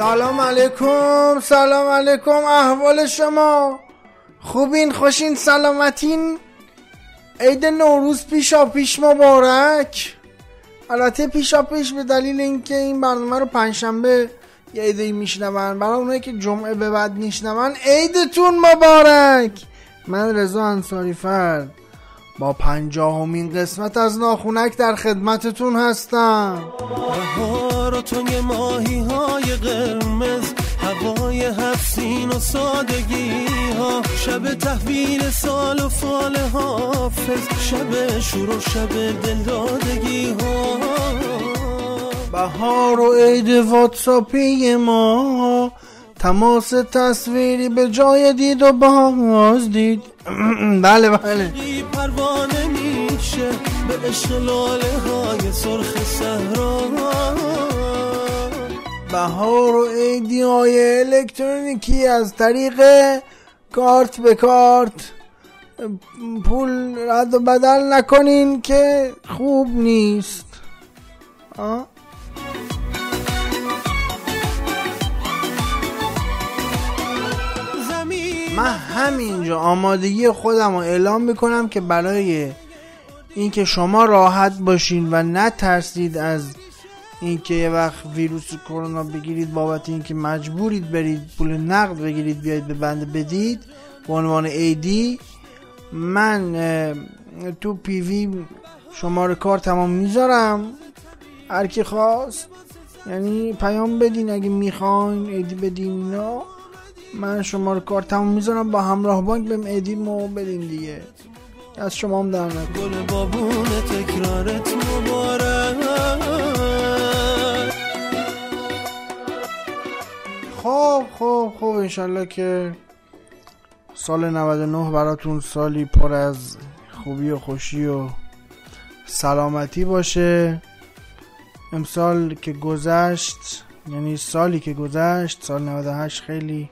سلام علیکم سلام علیکم احوال شما. خوبین خوشین سلامتین؟ عید نوروز پیشا پیش مبارک. البته پیشا پیش به دلیل اینکه این برنامه رو پنجشنبه یه عیدی میشنون برای اونایی که جمعه به بعد میشنون عیدتون مبارک. من رضا انصاری فرد با پنجاهمین قسمت از ناخونک در خدمتتون هستم. بهار و تو ماهی های قرمز هوای حفظین و سادگی ها شب تحویل سال و فال حافظ شب شور و شب دلدادگی ها بهار و عید واتساپی ما تماس تصویری به جای دید و باز دید. بله بله. پروانه میشه به اشلاله های سرخ صحرا. بهار و عیدی های الکترونیکی از طریق کارت به کارت. پول رد و بدل نکنین که خوب نیست. آه؟ من همینجا آمادگی خودم رو اعلام می‌کنم که برای اینکه شما راحت باشین و نترسید از اینکه یه وقت ویروس کرونا بگیرید بابت اینکه مجبورید برید پول نقد بگیرید بیاید به بنده بدید به عنوان ایدی من تو پیوی شماره کار تمام می‌ذارم. هر کی خواست یعنی پیام بدین اگه می‌خواین ایدی بدین اینا. من شماره کار تمام می‌ذارم با همراه بانک بهم ایدیمو بدین دیگه. از شما هم در نکنه. گل بابون تکرارت مبارک. خب خب خب انشالله که سال 99 براتون سالی پر از خوبی و خوشی و سلامتی باشه. امسال که گذشت یعنی سالی که گذشت سال 98 خیلی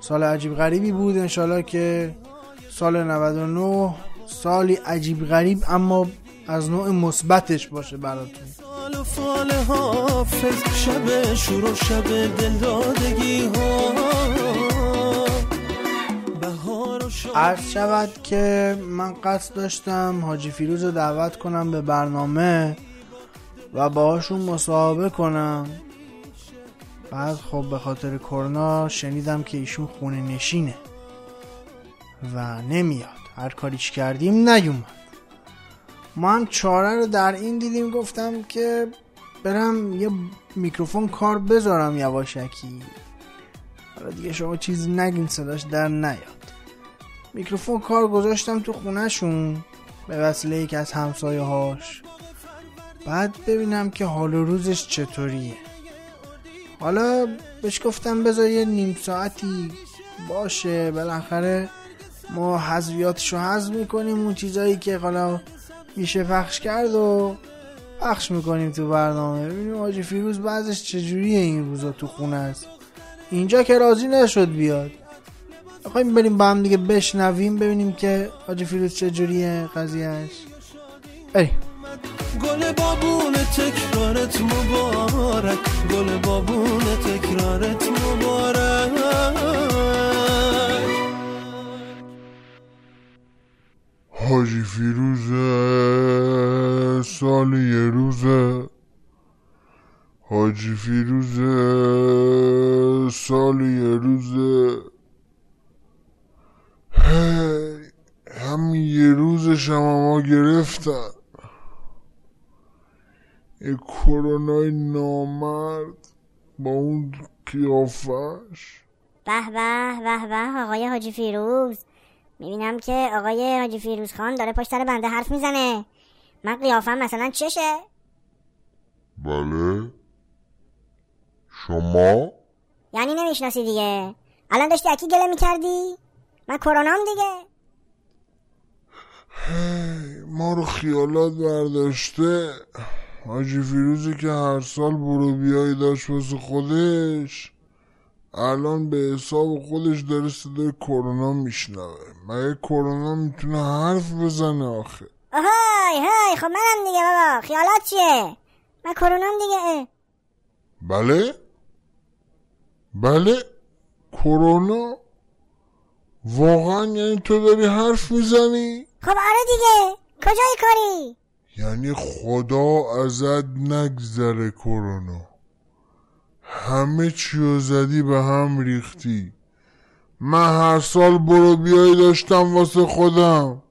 سال عجیب غریبی بود انشالله که سال 99 سالی عجیب غریب اما از نوع مثبتش باشه براتون. سال و فال حافظ شب شور و شب دلدادگی ها. عرض شود که من قصد داشتم حاجی فیروز رو دعوت کنم به برنامه و باهاشون مصاحبه کنم. بعد خب به خاطر کرونا شنیدم که ایشون خونه نشینه و نمیاد. هر کاریش کردیم نیومد. ما هم چاره رو در این دیدیم گفتم که برم یه میکروفون کار بذارم یواشکی. حالا دیگه شما چیزی نگین صداش در نیاد. میکروفون کار گذاشتم تو خونهشون به وسیله یکی از همسایه هاش بعد ببینم که حال و روزش چطوریه. حالا بهش گفتم بذار یه نیم ساعتی باشه بالاخره ما حذویاتشو حذف می‌کنیم اون چیزایی که حالا میشه پخش کرد و پخش می‌کنیم تو برنامه. ببینیم حاجی فیروز بعضش چجوریه این روزا تو خونه است؟ اینجا که راضی نشد بیاد. بخوایم بریم با هم دیگه بشنویم ببینیم که حاجی فیروز چجوریه قضیهش بریم. گل بابون تکرارت مبارک. گل بابون تکرارت مبارک. حاجی فیروزه سال یه روزه حاجی فیروزه سال یه روزه هی همین یه روزش هم ما گرفتن. کرونای نامرد با اون قیافش؟ به به به به آقای حاجی فیروز. می‌بینم که آقای حاجی فیروز خان داره پشت سر بنده حرف می‌زنه. من قیافم مثلا چشه؟ بله. شما؟ یعنی نمی‌شناسی دیگه. الان داشتی اکی گله می‌کردی؟ من کرونام دیگه. ما رو خیالات برداشته. حاجی فیروزی که هر سال برو بیایی داشت واسه خودش الان به حساب خودش داره صدای کرونا میشنوه. مگه کرونا می‌تونه حرف بزنه آخه؟ آهای های خب منم دیگه بابا خیالات چیه؟ من کرونام دیگه. اه. بله؟ بله؟ کرونا؟ واقعا یعنی تو داری حرف می‌زنی؟ خب آره دیگه کجای کاری؟ یعنی خدا ازت نگذره کرونا. همه چیو زدی به هم ریختی. من هر سال برو بیایی داشتم واسه خودم.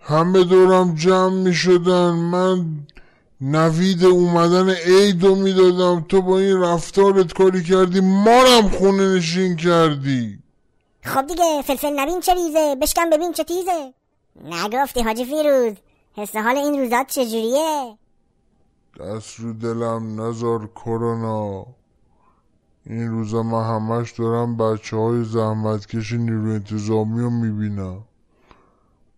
همه دورم جمع می شدن. من نوید اومدن عیدو می‌دادم تو با این رفتارت کاری کردی. مارم خونه نشین کردی. خب دیگه فلفل نبین چه ریزه. بشکم ببین چه تیزه. نگفتی حاجی فیروز. حس حال این روزات چجوریه؟ دست رو دلم نزار کرونا. این روزا من همش دارم بچه های زحمتکش نیرو انتظامی رو می‌بینم.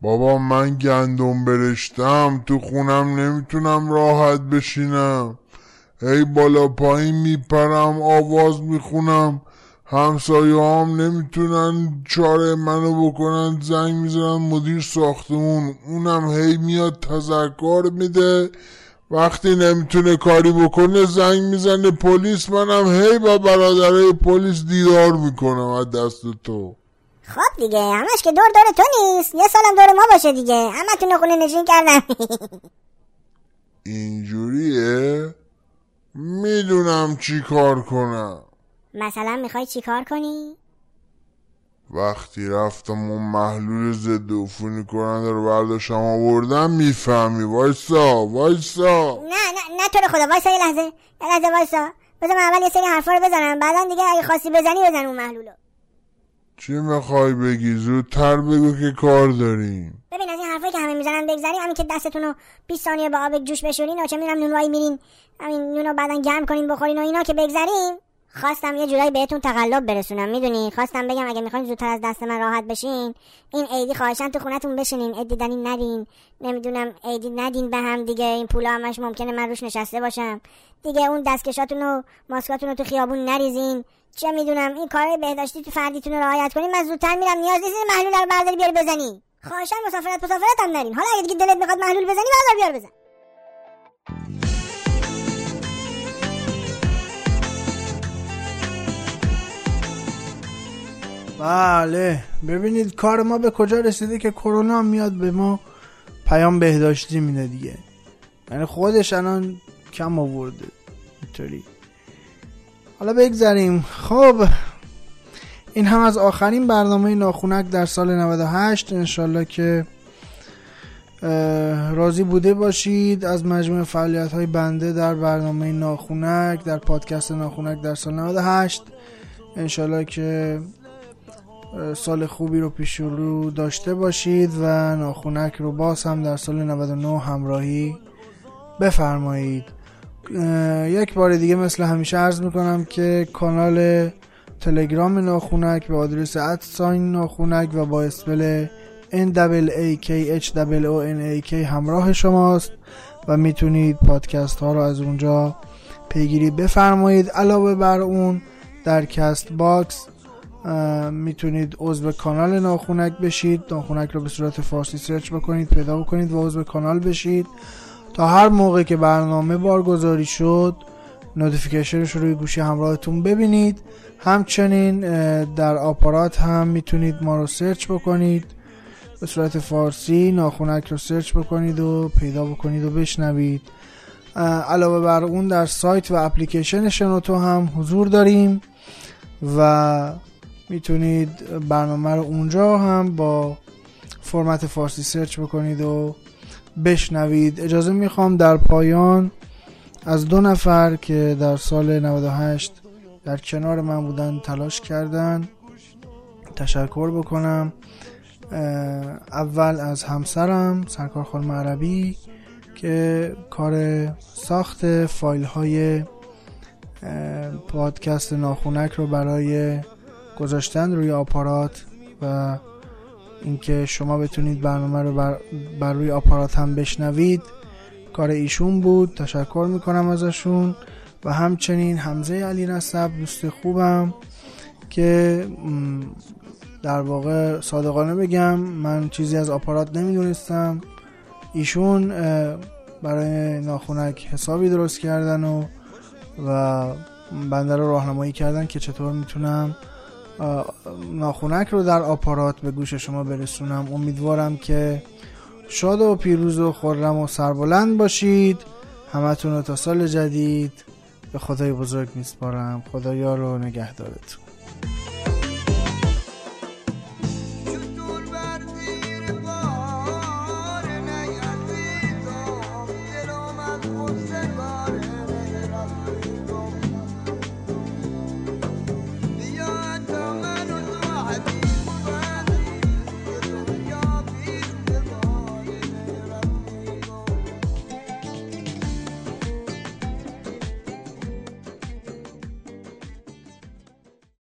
بابا من گندم برشتم تو خونم نمی‌تونم راحت بشینم. ای بالا پایین میپرم آواز می‌خونم. همسایه هم نمی‌تونن چاره منو بکنن زنگ می‌زنن مدیر ساختمون. اونم هی میاد تذکر میده. وقتی نمی‌تونه کاری بکنه زنگ می‌زنه پلیس. منم هی با برادرای پلیس دیدار می‌کنم از دست تو. خب دیگه همش که دور دور تو نیست. یه سالم دور ما باشه دیگه. همه تو خونه نشین کردم. اینجوریه؟ می‌دونم چی کار کنم. مثلا می‌خوای چی کار کنی؟ وقتی رفتم اون محلول ضد عفونی کننده رو برداشتم آوردم می‌فهمی وایسا وایسا. نه نه نه تو رو خدا وایسا یه لحظه یه لحظه وایسا. بذار من اول یه سری حرفا رو بزنم بعدا دیگه اگه خواستی بزنی بزن اون محلولو چی می‌خوای بگی؟ زودتر بگو که کار داریم. ببین از این حرفایی که همه می‌زنن بگذری همین که دستتون رو 20 ثانیه با آب جوش بشورین و چه می‌دونم نونوایی میرین همین نونو بعدا گرم کنین بخورین و اینا که بگذریم. خواستم یه جورایی بهتون تقلب برسونم می‌دونی؟ خواستم بگم اگه می‌خواین زودتر از دست من راحت بشین. این عیدی خواهشن تو خونتون بشینین. عید دیدنی ندین. نمی‌دونم عیدی ندین به هم دیگه. این پولا همش ممکنه من روش نشسته باشم. دیگه اون دستکشاتون و ماسکاتون رو تو خیابون نریزین. چه می‌دونم این کارهای بهداشتی تو فردیتون رو رعایت کنین. من زودتر میرم نیاز نیست محلول رو برداری بیاری بزنی. خواهشن مسافرت مسافرت هم نرین. حالا اگه دیگه دلت می‌خواد محلول بزنی بردار بیار بزن. بله. ببینید کار ما به کجا رسیده که کرونا میاد به ما پیام بهداشتی میده دیگه. یعنی خودش الان کم آورده. اینطوری. حالا بگذاریم خب این هم از آخرین برنامه ناخونک در سال 98 انشالله که راضی بوده باشید. از مجموع فعالیت های بنده در برنامه ناخونک در پادکست ناخونک در سال 98 انشالله که سال خوبی رو پیش رو داشته باشید و ناخونک رو باز هم در سال 99 همراهی بفرمایید. یک بار دیگه مثل همیشه عرض می‌کنم که کانال تلگرام ناخونک به آدرس at sign ناخونک و با spell n a k همراه شماست و می‌تونید پادکست ها رو از اونجا پیگیری بفرمایید. علاوه بر اون در کست باکس می‌تونید عضو کانال ناخونک بشید. ناخونک رو به صورت فارسی search بکنید پیدا بکنید و عضو کانال بشید. تا هر موقع که برنامه بارگذاری شد notification ش رو روی گوشی همراهتون ببینید. همچنین در آپارات هم می‌تونید ما رو search بکنید. به صورت فارسی ناخونک رو search بکنید و پیدا بکنید و بشنوید. علاوه بر اون در سایت و اپلیکیشن شنوتو هم حضور داریم و می‌تونید برنامه رو اونجا هم با فرمت فارسی سرچ بکنید و بشنوید. اجازه می‌خوام در پایان از دو نفر که در سال 98 در کنار من بودن تلاش کردن تشکر بکنم. اول از همسرم سرکار خانم عربی که کار ساخت فایل های پادکست ناخونک رو برای گذاشتن روی آپارات و اینکه شما بتونید برنامه رو بر, بر روی آپارات هم بشنوید کار ایشون بود تشکر می‌کنم ازشون و همچنین حمزه علی نصب دوست خوبم که در واقع صادقانه بگم من چیزی از آپارات نمی‌دونستم. ایشون برای ناخونک حسابی درست کردن و و بنده رو راهنمایی کردن که چطور می‌تونم ناخونک رو در آپارات به گوش شما برسونم. امیدوارم که شاد و پیروز و خرم و سربلند باشید. همتون رو تا سال جدید. به خدای بزرگ میسپارم. خدایا رو نگهدارتون.